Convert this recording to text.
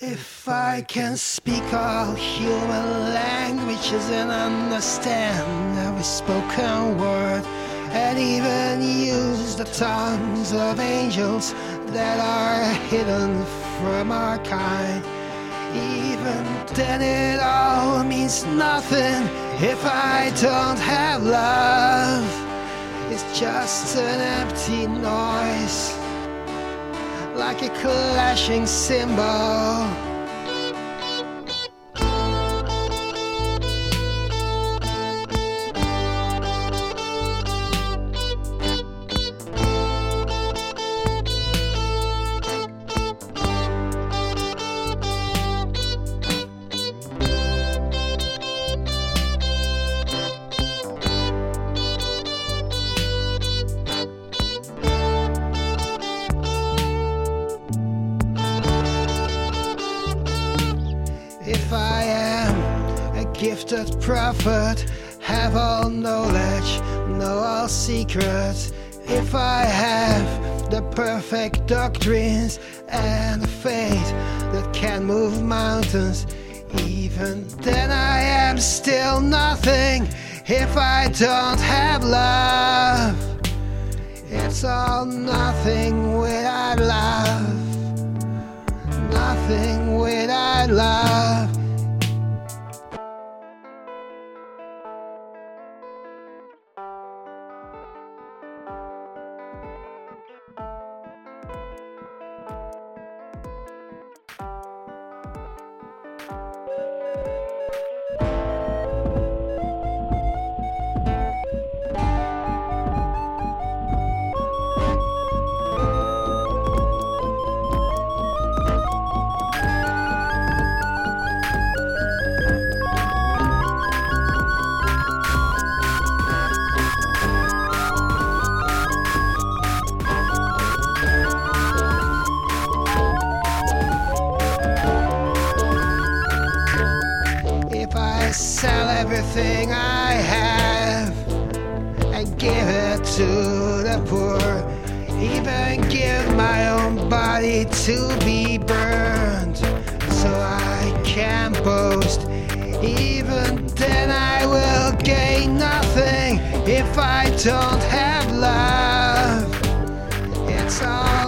If I can speak all human languages and understand every spoken word, and even use the tongues of angels that are hidden from our kind, even then it all means nothing if I don't have love. It's just an empty noise like a clashing cymbal. If I am a gifted prophet, have all knowledge, know all secrets. If I have the perfect doctrines and faith that can move mountains, even then I am still nothing if I don't have love. It's all nothing without love nothing without love. I sell everything I have and give it to the poor, even give my own body to be burned so I can boast. Even then, I will gain nothing if I don't have love. It's all